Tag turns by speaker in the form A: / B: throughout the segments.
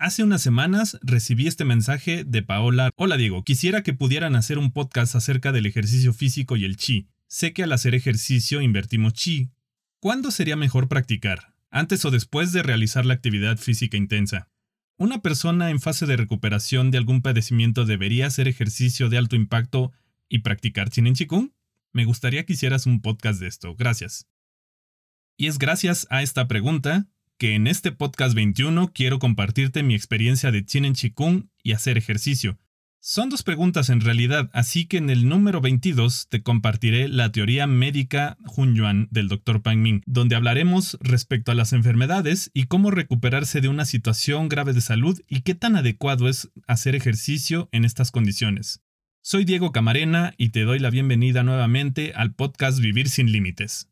A: Hace unas semanas recibí este mensaje de Paola. Hola Diego, quisiera que pudieran hacer un podcast acerca del ejercicio físico y el chi. Sé que al hacer ejercicio invertimos chi. ¿Cuándo sería mejor practicar? ¿Antes o después de realizar la actividad física intensa? ¿Una persona en fase de recuperación de algún padecimiento debería hacer ejercicio de alto impacto y practicar Chinen Chikung? Me gustaría que hicieras un podcast de esto. Gracias. Y es gracias a esta pregunta que en este podcast 21 quiero compartirte mi experiencia de Chinen Chikung y hacer ejercicio. Son dos preguntas en realidad, así que en el número 22 te compartiré la teoría médica Hunyuan del Dr. Pang Ming, donde hablaremos respecto a las enfermedades y cómo recuperarse de una situación grave de salud y qué tan adecuado es hacer ejercicio en estas condiciones. Soy Diego Camarena y te doy la bienvenida nuevamente al podcast Vivir sin Límites.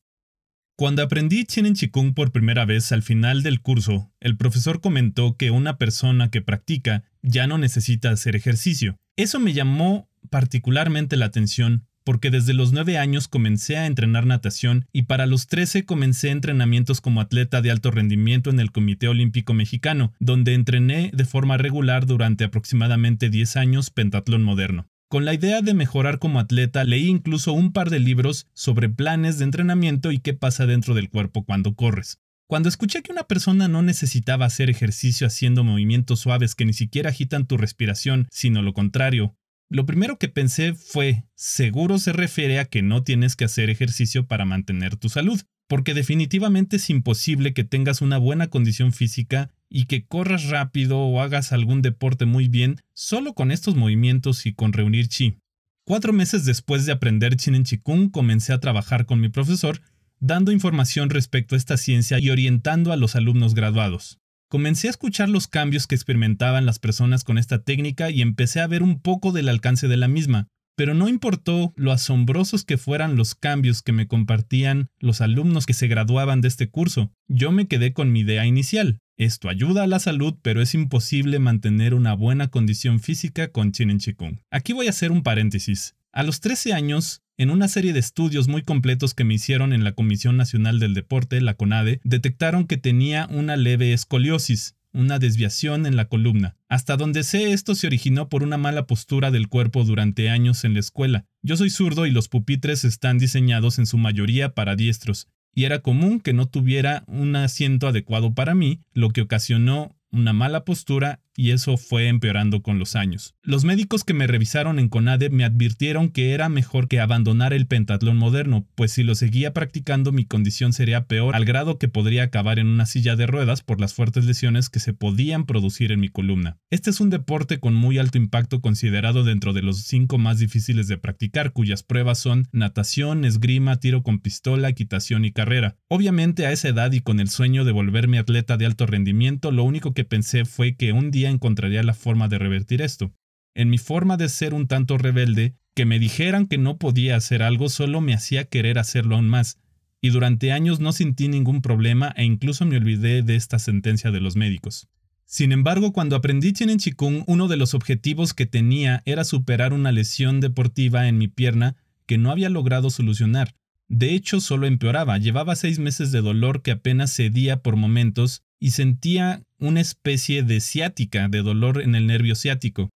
A: Cuando aprendí Chinen Chikung por primera vez al final del curso, el profesor comentó que una persona que practica ya no necesita hacer ejercicio. Eso me llamó particularmente la atención porque desde los 9 años comencé a entrenar natación y para los 13 comencé entrenamientos como atleta de alto rendimiento en el Comité Olímpico Mexicano, donde entrené de forma regular durante aproximadamente 10 años pentatlón moderno. Con la idea de mejorar como atleta, leí incluso un par de libros sobre planes de entrenamiento y qué pasa dentro del cuerpo cuando corres. Cuando escuché que una persona no necesitaba hacer ejercicio haciendo movimientos suaves que ni siquiera agitan tu respiración, sino lo contrario, lo primero que pensé fue, seguro se refiere a que no tienes que hacer ejercicio para mantener tu salud, porque definitivamente es imposible que tengas una buena condición física y que corras rápido o hagas algún deporte muy bien solo con estos movimientos y con reunir chi. Cuatro meses después de aprender en Chikung comencé a trabajar con mi profesor, dando información respecto a esta ciencia y orientando a los alumnos graduados. Comencé a escuchar los cambios que experimentaban las personas con esta técnica y empecé a ver un poco del alcance de la misma, pero no importó lo asombrosos que fueran los cambios que me compartían los alumnos que se graduaban de este curso, yo me quedé con mi idea inicial. Esto ayuda a la salud, pero es imposible mantener una buena condición física con Chinen Chikung. Aquí voy a hacer un paréntesis. A los 13 años, en una serie de estudios muy completos que me hicieron en la Comisión Nacional del Deporte, la CONADE, detectaron que tenía una leve escoliosis, una desviación en la columna. Hasta donde sé esto se originó por una mala postura del cuerpo durante años en la escuela. Yo soy zurdo y los pupitres están diseñados en su mayoría para diestros, y era común que no tuviera un asiento adecuado para mí, lo que ocasionó una mala postura y eso fue empeorando con los años. Los médicos que me revisaron en CONADE me advirtieron que era mejor que abandonar el pentatlón moderno, pues si lo seguía practicando mi condición sería peor al grado que podría acabar en una silla de ruedas por las fuertes lesiones que se podían producir en mi columna. Este es un deporte con muy alto impacto considerado dentro de los cinco más difíciles de practicar, cuyas pruebas son natación, esgrima, tiro con pistola, equitación y carrera. Obviamente a esa edad y con el sueño de volverme atleta de alto rendimiento, lo único que pensé fue que un día encontraría la forma de revertir esto. En mi forma de ser un tanto rebelde, que me dijeran que no podía hacer algo solo me hacía querer hacerlo aún más, y durante años no sentí ningún problema e incluso me olvidé de esta sentencia de los médicos. Sin embargo, cuando aprendí en Chikung, uno de los objetivos que tenía era superar una lesión deportiva en mi pierna que no había logrado solucionar. De hecho, solo empeoraba. Llevaba seis meses de dolor que apenas cedía por momentos y sentía una especie de ciática, de dolor en el nervio ciático.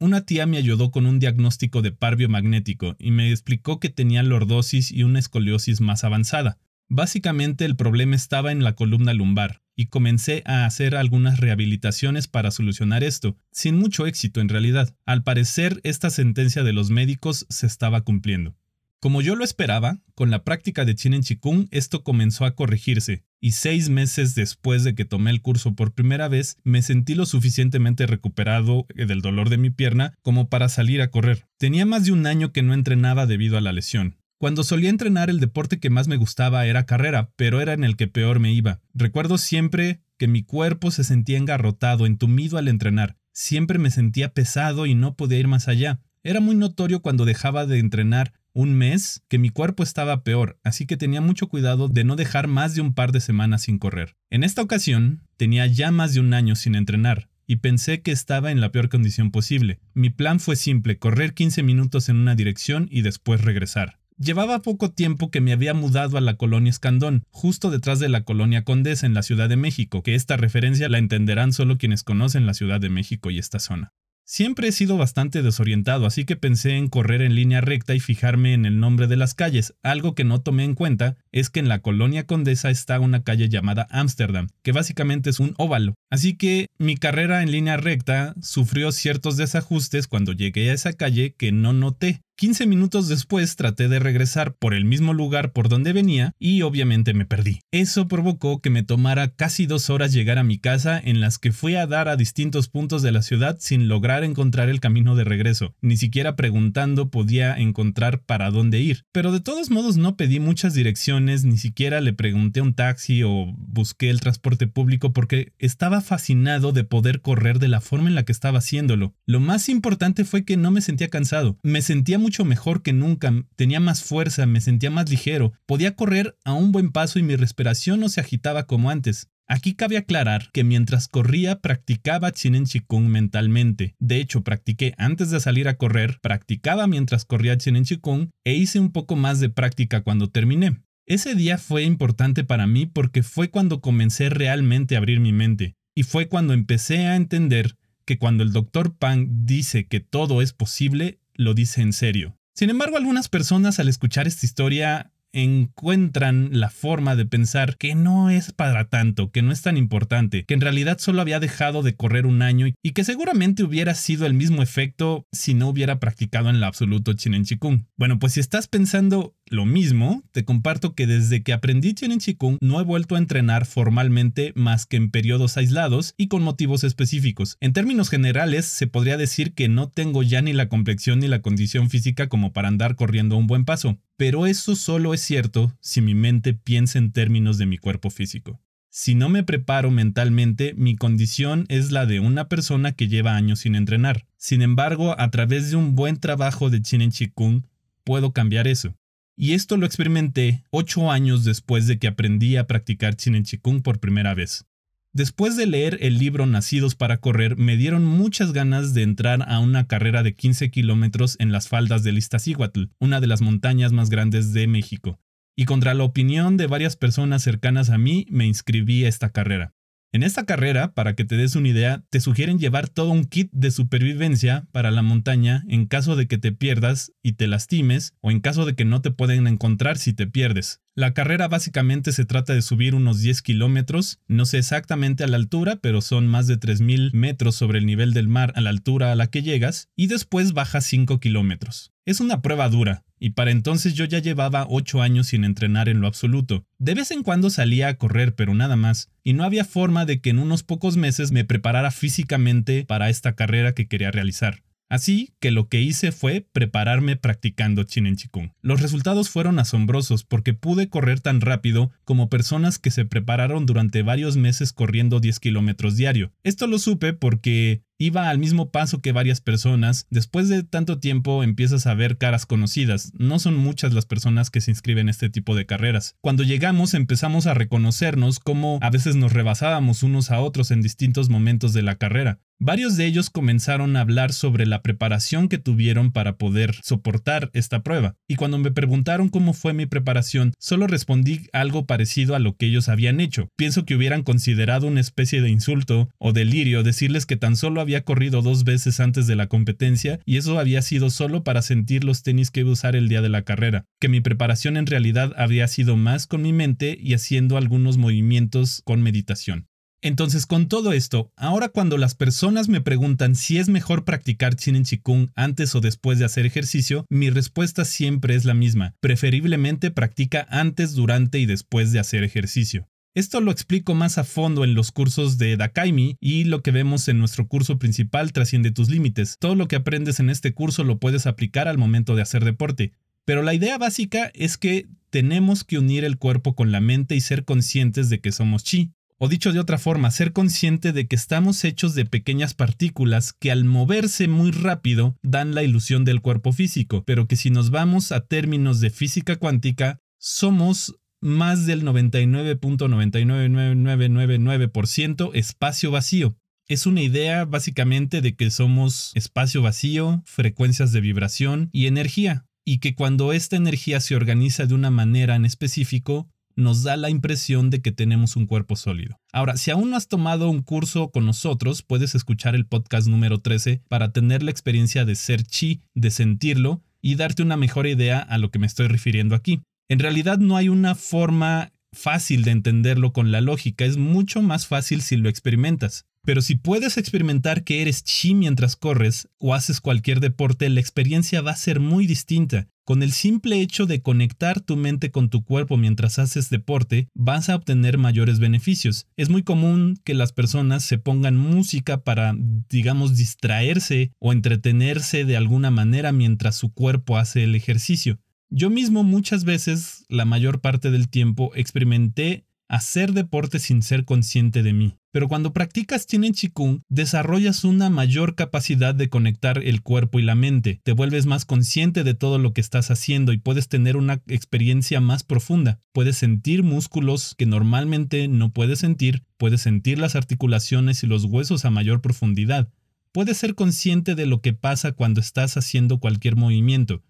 A: Una tía me ayudó con un diagnóstico de par biomagnético y me explicó que tenía lordosis y una escoliosis más avanzada. Básicamente el problema estaba en la columna lumbar, y comencé a hacer algunas rehabilitaciones para solucionar esto, sin mucho éxito en realidad. Al parecer, esta sentencia de los médicos se estaba cumpliendo. Como yo lo esperaba, con la práctica de Chinen Chikung esto comenzó a corregirse, y seis meses después de que tomé el curso por primera vez, me sentí lo suficientemente recuperado del dolor de mi pierna como para salir a correr. Tenía más de un año que no entrenaba debido a la lesión. Cuando solía entrenar el deporte que más me gustaba era carrera, pero era en el que peor me iba. Recuerdo siempre que mi cuerpo se sentía engarrotado, entumido al entrenar. Siempre me sentía pesado y no podía ir más allá. Era muy notorio cuando dejaba de entrenar un mes que mi cuerpo estaba peor, así que tenía mucho cuidado de no dejar más de un par de semanas sin correr. En esta ocasión, tenía ya más de un año sin entrenar, y pensé que estaba en la peor condición posible. Mi plan fue simple, correr 15 minutos en una dirección y después regresar. Llevaba poco tiempo que me había mudado a la colonia Escandón, justo detrás de la colonia Condesa en la Ciudad de México, que esta referencia la entenderán solo quienes conocen la Ciudad de México y esta zona. Siempre he sido bastante desorientado, así que pensé en correr en línea recta y fijarme en el nombre de las calles. Algo que no tomé en cuenta es que en la colonia Condesa está una calle llamada Ámsterdam, que básicamente es un óvalo. Así que mi carrera en línea recta sufrió ciertos desajustes cuando llegué a esa calle que no noté. 15 minutos después traté de regresar por el mismo lugar por donde venía y obviamente me perdí. Eso provocó que me tomara casi dos horas llegar a mi casa en las que fui a dar a distintos puntos de la ciudad sin lograr encontrar el camino de regreso. Ni siquiera preguntando podía encontrar para dónde ir. Pero de todos modos no pedí muchas direcciones, ni siquiera le pregunté un taxi o busqué el transporte público porque estaba fascinado de poder correr de la forma en la que estaba haciéndolo. Lo más importante fue que no me sentía cansado. Me sentía mucho mejor que nunca, tenía más fuerza, me sentía más ligero, podía correr a un buen paso y mi respiración no se agitaba como antes. Aquí cabe aclarar que mientras corría practicaba Chinen Chikung mentalmente. De hecho, practiqué antes de salir a correr, practicaba mientras corría Chinen Chikung e hice un poco más de práctica cuando terminé. Ese día fue importante para mí porque fue cuando comencé realmente a abrir mi mente y fue cuando empecé a entender que cuando el Dr. Pang dice que todo es posible, lo dice en serio. Sin embargo, algunas personas al escuchar esta historia encuentran la forma de pensar que no es para tanto, que no es tan importante, que en realidad solo había dejado de correr un año y que seguramente hubiera sido el mismo efecto si no hubiera practicado en lo absoluto Chinen Chikung. Bueno, pues si estás pensando lo mismo, te comparto que desde que aprendí Chinen Chikung no he vuelto a entrenar formalmente más que en periodos aislados y con motivos específicos. En términos generales, se podría decir que no tengo ya ni la complexión ni la condición física como para andar corriendo un buen paso. Pero eso solo es cierto si mi mente piensa en términos de mi cuerpo físico. Si no me preparo mentalmente, mi condición es la de una persona que lleva años sin entrenar. Sin embargo, a través de un buen trabajo de Chinen Chikung, puedo cambiar eso. Y esto lo experimenté ocho años después de que aprendí a practicar Chinen Chikung por primera vez. Después de leer el libro Nacidos para Correr, me dieron muchas ganas de entrar a una carrera de 15 kilómetros en las faldas del Iztaccíhuatl, una de las montañas más grandes de México. Y contra la opinión de varias personas cercanas a mí, me inscribí a esta carrera. En esta carrera, para que te des una idea, te sugieren llevar todo un kit de supervivencia para la montaña en caso de que te pierdas y te lastimes o en caso de que no te pueden encontrar si te pierdes. La carrera básicamente se trata de subir unos 10 kilómetros, no sé exactamente a la altura, pero son más de 3.000 metros sobre el nivel del mar a la altura a la que llegas, y después bajas 5 kilómetros. Es una prueba dura, y para entonces yo ya llevaba 8 años sin entrenar en lo absoluto. De vez en cuando salía a correr, pero nada más, y no había forma de que en unos pocos meses me preparara físicamente para esta carrera que quería realizar. Así que lo que hice fue prepararme practicando Chinen Chikung. Los resultados fueron asombrosos porque pude correr tan rápido como personas que se prepararon durante varios meses corriendo 10 kilómetros diario. Esto lo supe porque Iba al mismo paso que varias personas. Después de tanto tiempo empiezas a ver caras conocidas. No son muchas las personas que se inscriben en este tipo de carreras. Cuando llegamos empezamos a reconocernos como a veces nos rebasábamos unos a otros en distintos momentos de la carrera. Varios de ellos comenzaron a hablar sobre la preparación que tuvieron para poder soportar esta prueba. Y cuando me preguntaron cómo fue mi preparación, solo respondí algo parecido a lo que ellos habían hecho. Pienso que hubieran considerado una especie de insulto o delirio decirles que tan solo había corrido dos veces antes de la competencia y eso había sido solo para sentir los tenis que iba a usar el día de la carrera, que mi preparación en realidad había sido más con mi mente y haciendo algunos movimientos con meditación. Entonces, con todo esto, ahora cuando las personas me preguntan si es mejor practicar Chinen Chikung antes o después de hacer ejercicio, mi respuesta siempre es la misma. Preferiblemente practica antes, durante y después de hacer ejercicio. Esto lo explico más a fondo en los cursos de Dakaimi y lo que vemos en nuestro curso principal Trasciende tus límites. Todo lo que aprendes en este curso lo puedes aplicar al momento de hacer deporte. Pero la idea básica es que tenemos que unir el cuerpo con la mente y ser conscientes de que somos chi. O dicho de otra forma, ser consciente de que estamos hechos de pequeñas partículas que al moverse muy rápido dan la ilusión del cuerpo físico, pero que si nos vamos a términos de física cuántica, somos más del 99.99999% espacio vacío. Es una idea básicamente de que somos espacio vacío, frecuencias de vibración y energía. y que cuando esta energía se organiza de una manera en específico, nos da la impresión de que tenemos un cuerpo sólido. Ahora, si aún no has tomado un curso con nosotros, puedes escuchar el podcast número 13 para tener la experiencia de ser chi, de sentirlo y darte una mejor idea a lo que me estoy refiriendo aquí. En realidad no hay una forma fácil de entenderlo con la lógica, es mucho más fácil si lo experimentas. Pero si puedes experimentar que eres chi mientras corres o haces cualquier deporte, la experiencia va a ser muy distinta. Con el simple hecho de conectar tu mente con tu cuerpo mientras haces deporte, vas a obtener mayores beneficios. Es muy común que las personas se pongan música para, digamos, distraerse o entretenerse de alguna manera mientras su cuerpo hace el ejercicio. Yo mismo muchas veces, la mayor parte del tiempo, experimenté hacer deporte sin ser consciente de mí. Pero cuando practicas Chinen Chikung, desarrollas una mayor capacidad de conectar el cuerpo y la mente, te vuelves más consciente de todo lo que estás haciendo y puedes tener una experiencia más profunda. Puedes sentir músculos que normalmente no puedes sentir, puedes sentir las articulaciones y los huesos a mayor profundidad. Puedes ser consciente de lo que pasa cuando estás haciendo cualquier movimiento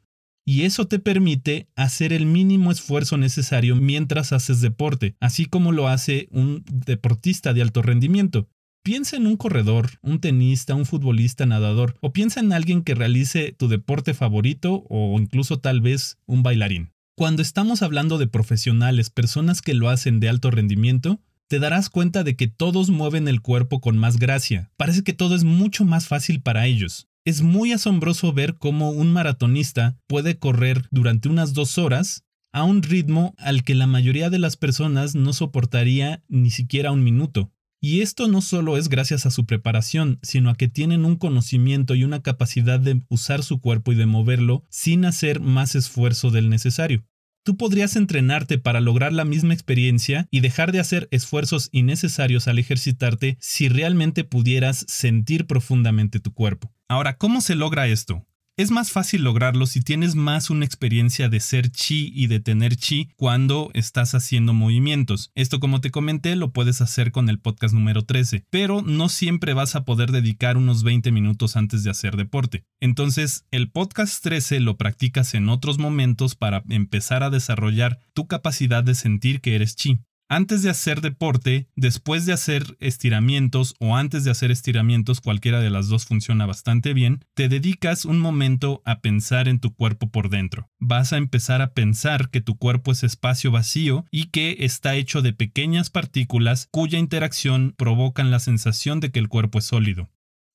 A: y eso te permite hacer el mínimo esfuerzo necesario mientras haces deporte, así como lo hace un deportista de alto rendimiento. Piensa en un corredor, un tenista, un futbolista, nadador, o piensa en alguien que realice tu deporte favorito o incluso tal vez un bailarín. Cuando estamos hablando de profesionales, personas que lo hacen de alto rendimiento, te darás cuenta de que todos mueven el cuerpo con más gracia. Parece que todo es mucho más fácil para ellos. Es muy asombroso ver cómo un maratonista puede correr durante unas dos horas a un ritmo al que la mayoría de las personas no soportaría ni siquiera un minuto. Y esto no solo es gracias a su preparación, sino a que tienen un conocimiento y una capacidad de usar su cuerpo y de moverlo sin hacer más esfuerzo del necesario. Tú podrías entrenarte para lograr la misma experiencia y dejar de hacer esfuerzos innecesarios al ejercitarte si realmente pudieras sentir profundamente tu cuerpo. Ahora, ¿cómo se logra esto? Es más fácil lograrlo si tienes más una experiencia de ser chi y de tener chi cuando estás haciendo movimientos. Esto como te comenté lo puedes hacer con el podcast número 13, pero no siempre vas a poder dedicar unos 20 minutos antes de hacer deporte. Entonces, el podcast 13 lo practicas en otros momentos para empezar a desarrollar tu capacidad de sentir que eres chi antes de hacer deporte, después de hacer estiramientos o antes de hacer estiramientos, cualquiera de las dos funciona bastante bien, te dedicas un momento a pensar en tu cuerpo por dentro. Vas a empezar a pensar que tu cuerpo es espacio vacío y que está hecho de pequeñas partículas cuya interacción provocan la sensación de que el cuerpo es sólido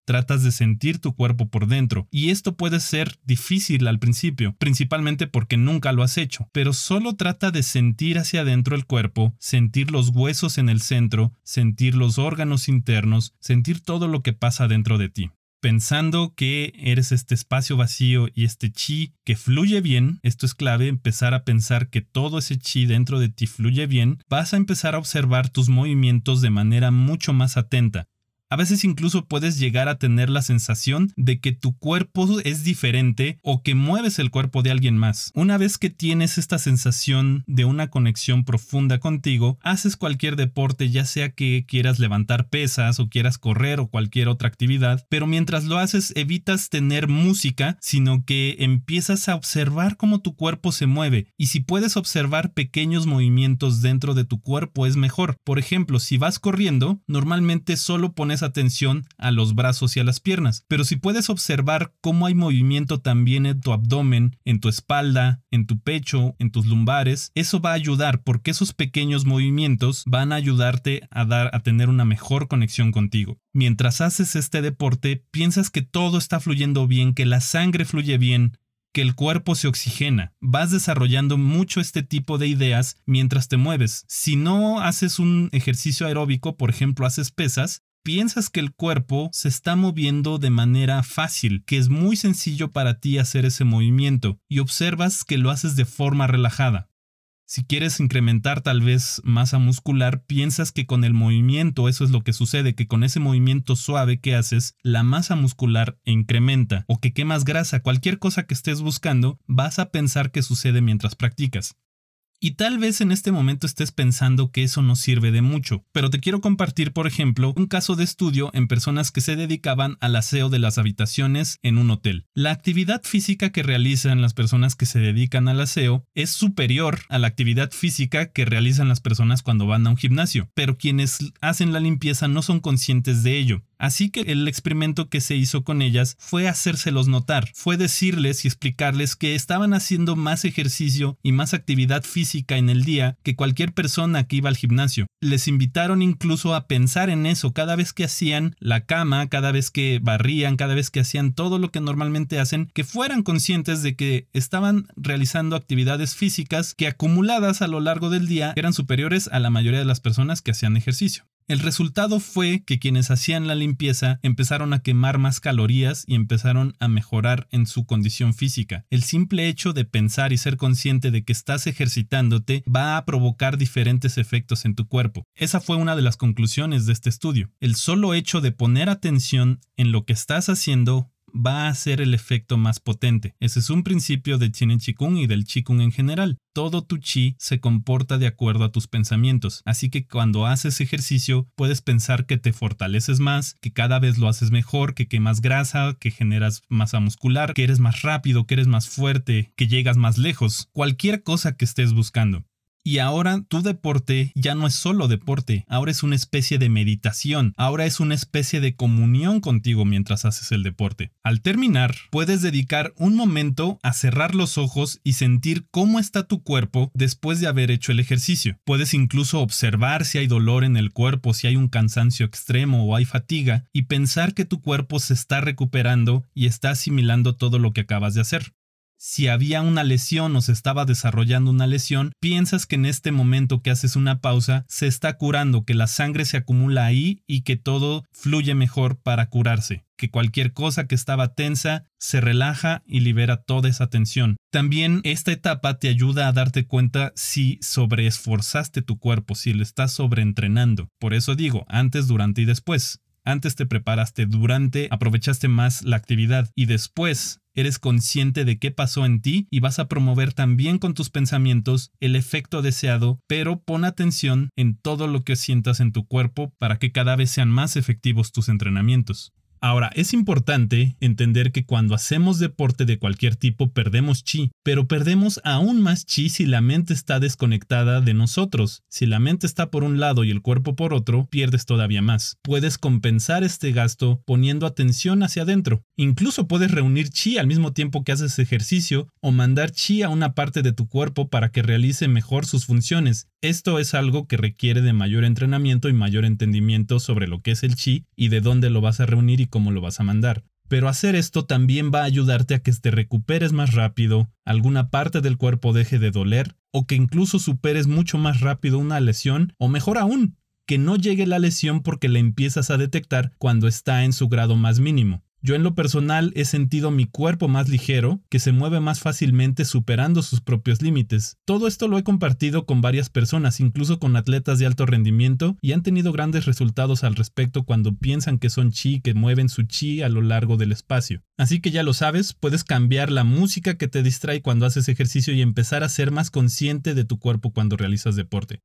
A: tratas de sentir tu cuerpo por dentro. Y esto puede ser difícil al principio, principalmente porque nunca lo has hecho, pero solo trata de sentir hacia adentro el cuerpo, sentir los huesos en el centro, sentir los órganos internos, sentir todo lo que pasa dentro de ti. Pensando que eres este espacio vacío y este chi que fluye bien, esto es clave, empezar a pensar que todo ese chi dentro de ti fluye bien, vas a empezar a observar tus movimientos de manera mucho más atenta, a veces incluso puedes llegar a tener la sensación de que tu cuerpo es diferente o que mueves el cuerpo de alguien más. Una vez que tienes esta sensación de una conexión profunda contigo, haces cualquier deporte, ya sea que quieras levantar pesas o quieras correr o cualquier otra actividad, pero mientras lo haces evitas tener música, sino que empiezas a observar cómo tu cuerpo se mueve y si puedes observar pequeños movimientos dentro de tu cuerpo es mejor. Por ejemplo, si vas corriendo, normalmente solo pones atención a los brazos y a las piernas, pero si puedes observar cómo hay movimiento también en tu abdomen, en tu espalda, en tu pecho, en tus lumbares, eso va a ayudar porque esos pequeños movimientos van a ayudarte a dar a tener una mejor conexión contigo. Mientras haces este deporte, piensas que todo está fluyendo bien, que la sangre fluye bien, que el cuerpo se oxigena. Vas desarrollando mucho este tipo de ideas mientras te mueves. Si no haces un ejercicio aeróbico, por ejemplo, haces pesas, piensas que el cuerpo se está moviendo de manera fácil, que es muy sencillo para ti hacer ese movimiento y observas que lo haces de forma relajada. Si quieres incrementar tal vez masa muscular, piensas que con el movimiento eso es lo que sucede, que con ese movimiento suave que haces, la masa muscular incrementa o que quemas grasa, cualquier cosa que estés buscando, vas a pensar que sucede mientras practicas. Y tal vez en este momento estés pensando que eso no sirve de mucho, pero te quiero compartir, por ejemplo, un caso de estudio en personas que se dedicaban al aseo de las habitaciones en un hotel. La actividad física que realizan las personas que se dedican al aseo es superior a la actividad física que realizan las personas cuando van a un gimnasio, pero quienes hacen la limpieza no son conscientes de ello. Así que el experimento que se hizo con ellas fue hacérselos notar, fue decirles y explicarles que estaban haciendo más ejercicio y más actividad física en el día que cualquier persona que iba al gimnasio. Les invitaron incluso a pensar en eso cada vez que hacían la cama, cada vez que barrían, cada vez que hacían todo lo que normalmente hacen, que fueran conscientes de que estaban realizando actividades físicas que acumuladas a lo largo del día eran superiores a la mayoría de las personas que hacían ejercicio. El resultado fue que quienes hacían la limpieza empezaron a quemar más calorías y empezaron a mejorar en su condición física. El simple hecho de pensar y ser consciente de que estás ejercitándote va a provocar diferentes efectos en tu cuerpo. Esa fue una de las conclusiones de este estudio. El solo hecho de poner atención en lo que estás haciendo va a ser el efecto más potente. Ese es un principio de Chinen Chikung y del Chikung en general. Todo tu chi se comporta de acuerdo a tus pensamientos, así que cuando haces ejercicio puedes pensar que te fortaleces más, que cada vez lo haces mejor, que quemas grasa, que generas masa muscular, que eres más rápido, que eres más fuerte, que llegas más lejos, cualquier cosa que estés buscando. Y ahora tu deporte ya no es solo deporte, ahora es una especie de meditación, ahora es una especie de comunión contigo mientras haces el deporte. Al terminar, puedes dedicar un momento a cerrar los ojos y sentir cómo está tu cuerpo después de haber hecho el ejercicio. Puedes incluso observar si hay dolor en el cuerpo, si hay un cansancio extremo o hay fatiga, y pensar que tu cuerpo se está recuperando y está asimilando todo lo que acabas de hacer si había una lesión o se estaba desarrollando una lesión, piensas que en este momento que haces una pausa se está curando, que la sangre se acumula ahí y que todo fluye mejor para curarse, que cualquier cosa que estaba tensa se relaja y libera toda esa tensión. También esta etapa te ayuda a darte cuenta si sobreesforzaste tu cuerpo, si lo estás sobreentrenando. Por eso digo, antes, durante y después. Antes te preparaste, durante aprovechaste más la actividad y después eres consciente de qué pasó en ti y vas a promover también con tus pensamientos el efecto deseado, pero pon atención en todo lo que sientas en tu cuerpo para que cada vez sean más efectivos tus entrenamientos. Ahora, es importante entender que cuando hacemos deporte de cualquier tipo perdemos chi, pero perdemos aún más chi si la mente está desconectada de nosotros. Si la mente está por un lado y el cuerpo por otro, pierdes todavía más. Puedes compensar este gasto poniendo atención hacia adentro. Incluso puedes reunir chi al mismo tiempo que haces ejercicio o mandar chi a una parte de tu cuerpo para que realice mejor sus funciones. Esto es algo que requiere de mayor entrenamiento y mayor entendimiento sobre lo que es el chi y de dónde lo vas a reunir y cómo lo vas a mandar. Pero hacer esto también va a ayudarte a que te recuperes más rápido, alguna parte del cuerpo deje de doler o que incluso superes mucho más rápido una lesión o mejor aún, que no llegue la lesión porque la empiezas a detectar cuando está en su grado más mínimo. Yo en lo personal he sentido mi cuerpo más ligero, que se mueve más fácilmente superando sus propios límites. Todo esto lo he compartido con varias personas, incluso con atletas de alto rendimiento, y han tenido grandes resultados al respecto cuando piensan que son chi, que mueven su chi a lo largo del espacio. Así que ya lo sabes, puedes cambiar la música que te distrae cuando haces ejercicio y empezar a ser más consciente de tu cuerpo cuando realizas deporte.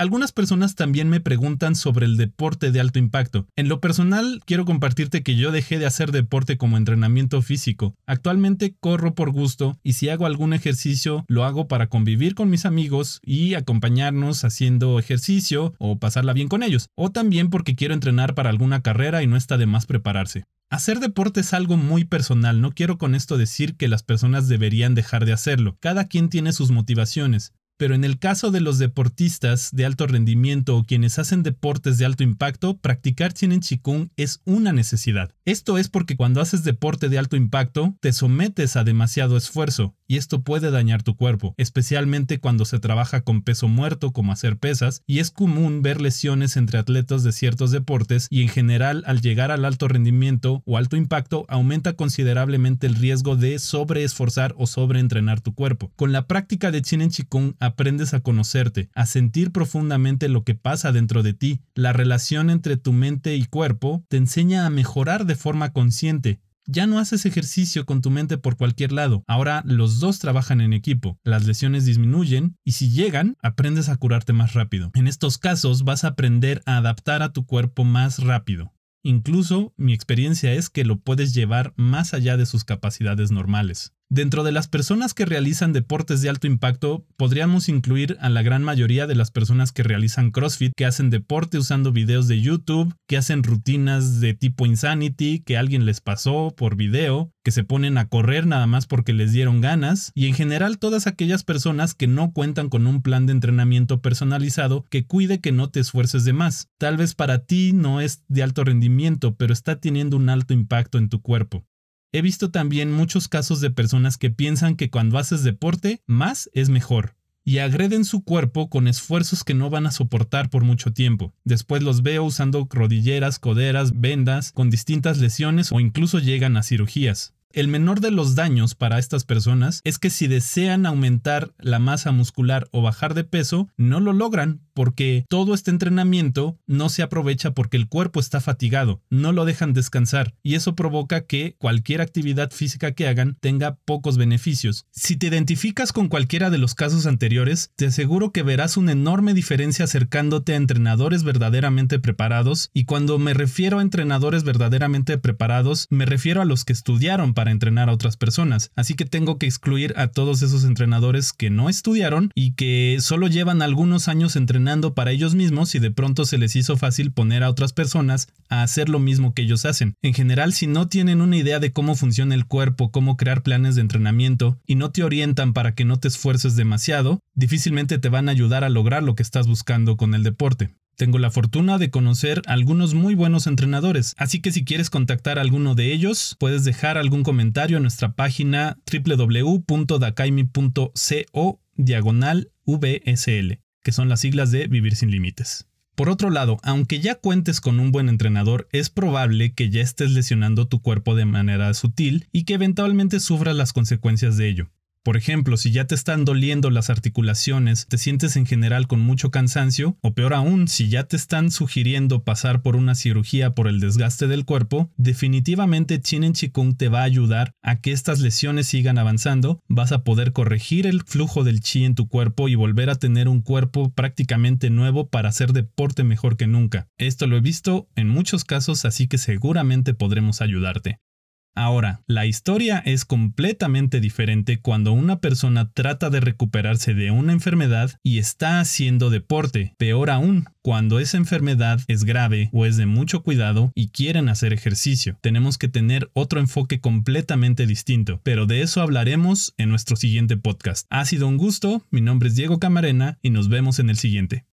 A: Algunas personas también me preguntan sobre el deporte de alto impacto. En lo personal, quiero compartirte que yo dejé de hacer deporte como entrenamiento físico. Actualmente corro por gusto y si hago algún ejercicio, lo hago para convivir con mis amigos y acompañarnos haciendo ejercicio o pasarla bien con ellos. O también porque quiero entrenar para alguna carrera y no está de más prepararse. Hacer deporte es algo muy personal, no quiero con esto decir que las personas deberían dejar de hacerlo. Cada quien tiene sus motivaciones. Pero en el caso de los deportistas de alto rendimiento o quienes hacen deportes de alto impacto, practicar Chinen Chikung es una necesidad. Esto es porque cuando haces deporte de alto impacto, te sometes a demasiado esfuerzo y esto puede dañar tu cuerpo, especialmente cuando se trabaja con peso muerto como hacer pesas y es común ver lesiones entre atletas de ciertos deportes y en general al llegar al alto rendimiento o alto impacto aumenta considerablemente el riesgo de sobreesforzar o sobreentrenar tu cuerpo. Con la práctica de Chinen Chikung aprendes a conocerte, a sentir profundamente lo que pasa dentro de ti. La relación entre tu mente y cuerpo te enseña a mejorar de forma consciente, Ya no haces ejercicio con tu mente por cualquier lado. Ahora los dos trabajan en equipo. Las lesiones disminuyen y si llegan, aprendes a curarte más rápido. En estos casos vas a aprender a adaptar a tu cuerpo más rápido. Incluso mi experiencia es que lo puedes llevar más allá de sus capacidades normales. Dentro de las personas que realizan deportes de alto impacto, podríamos incluir a la gran mayoría de las personas que realizan CrossFit, que hacen deporte usando videos de YouTube, que hacen rutinas de tipo Insanity, que alguien les pasó por video, que se ponen a correr nada más porque les dieron ganas, y en general todas aquellas personas que no cuentan con un plan de entrenamiento personalizado que cuide que no te esfuerces de más. Tal vez para ti no es de alto rendimiento, pero está teniendo un alto impacto en tu cuerpo. He visto también muchos casos de personas que piensan que cuando haces deporte, más es mejor, y agreden su cuerpo con esfuerzos que no van a soportar por mucho tiempo. Después los veo usando rodilleras, coderas, vendas, con distintas lesiones o incluso llegan a cirugías. El menor de los daños para estas personas es que si desean aumentar la masa muscular o bajar de peso, no lo logran porque todo este entrenamiento no se aprovecha porque el cuerpo está fatigado, no lo dejan descansar y eso provoca que cualquier actividad física que hagan tenga pocos beneficios. Si te identificas con cualquiera de los casos anteriores, te aseguro que verás una enorme diferencia acercándote a entrenadores verdaderamente preparados y cuando me refiero a entrenadores verdaderamente preparados, me refiero a los que estudiaron para entrenar a otras personas, así que tengo que excluir a todos esos entrenadores que no estudiaron y que solo llevan algunos años entrenando para ellos mismos y de pronto se les hizo fácil poner a otras personas a hacer lo mismo que ellos hacen. En general, si no tienen una idea de cómo funciona el cuerpo, cómo crear planes de entrenamiento y no te orientan para que no te esfuerces demasiado, difícilmente te van a ayudar a lograr lo que estás buscando con el deporte. Tengo la fortuna de conocer algunos muy buenos entrenadores, así que si quieres contactar a alguno de ellos, puedes dejar algún comentario en nuestra página www.dakaimi.co diagonal VSL que son las siglas de Vivir sin Límites. Por otro lado, aunque ya cuentes con un buen entrenador, es probable que ya estés lesionando tu cuerpo de manera sutil y que eventualmente sufras las consecuencias de ello. Por ejemplo, si ya te están doliendo las articulaciones, te sientes en general con mucho cansancio, o peor aún, si ya te están sugiriendo pasar por una cirugía por el desgaste del cuerpo, definitivamente Chin Chikung te va a ayudar a que estas lesiones sigan avanzando, vas a poder corregir el flujo del chi en tu cuerpo y volver a tener un cuerpo prácticamente nuevo para hacer deporte mejor que nunca. Esto lo he visto en muchos casos, así que seguramente podremos ayudarte. Ahora, la historia es completamente diferente cuando una persona trata de recuperarse de una enfermedad y está haciendo deporte. Peor aún, cuando esa enfermedad es grave o es de mucho cuidado y quieren hacer ejercicio. Tenemos que tener otro enfoque completamente distinto, pero de eso hablaremos en nuestro siguiente podcast. Ha sido un gusto, mi nombre es Diego Camarena y nos vemos en el siguiente.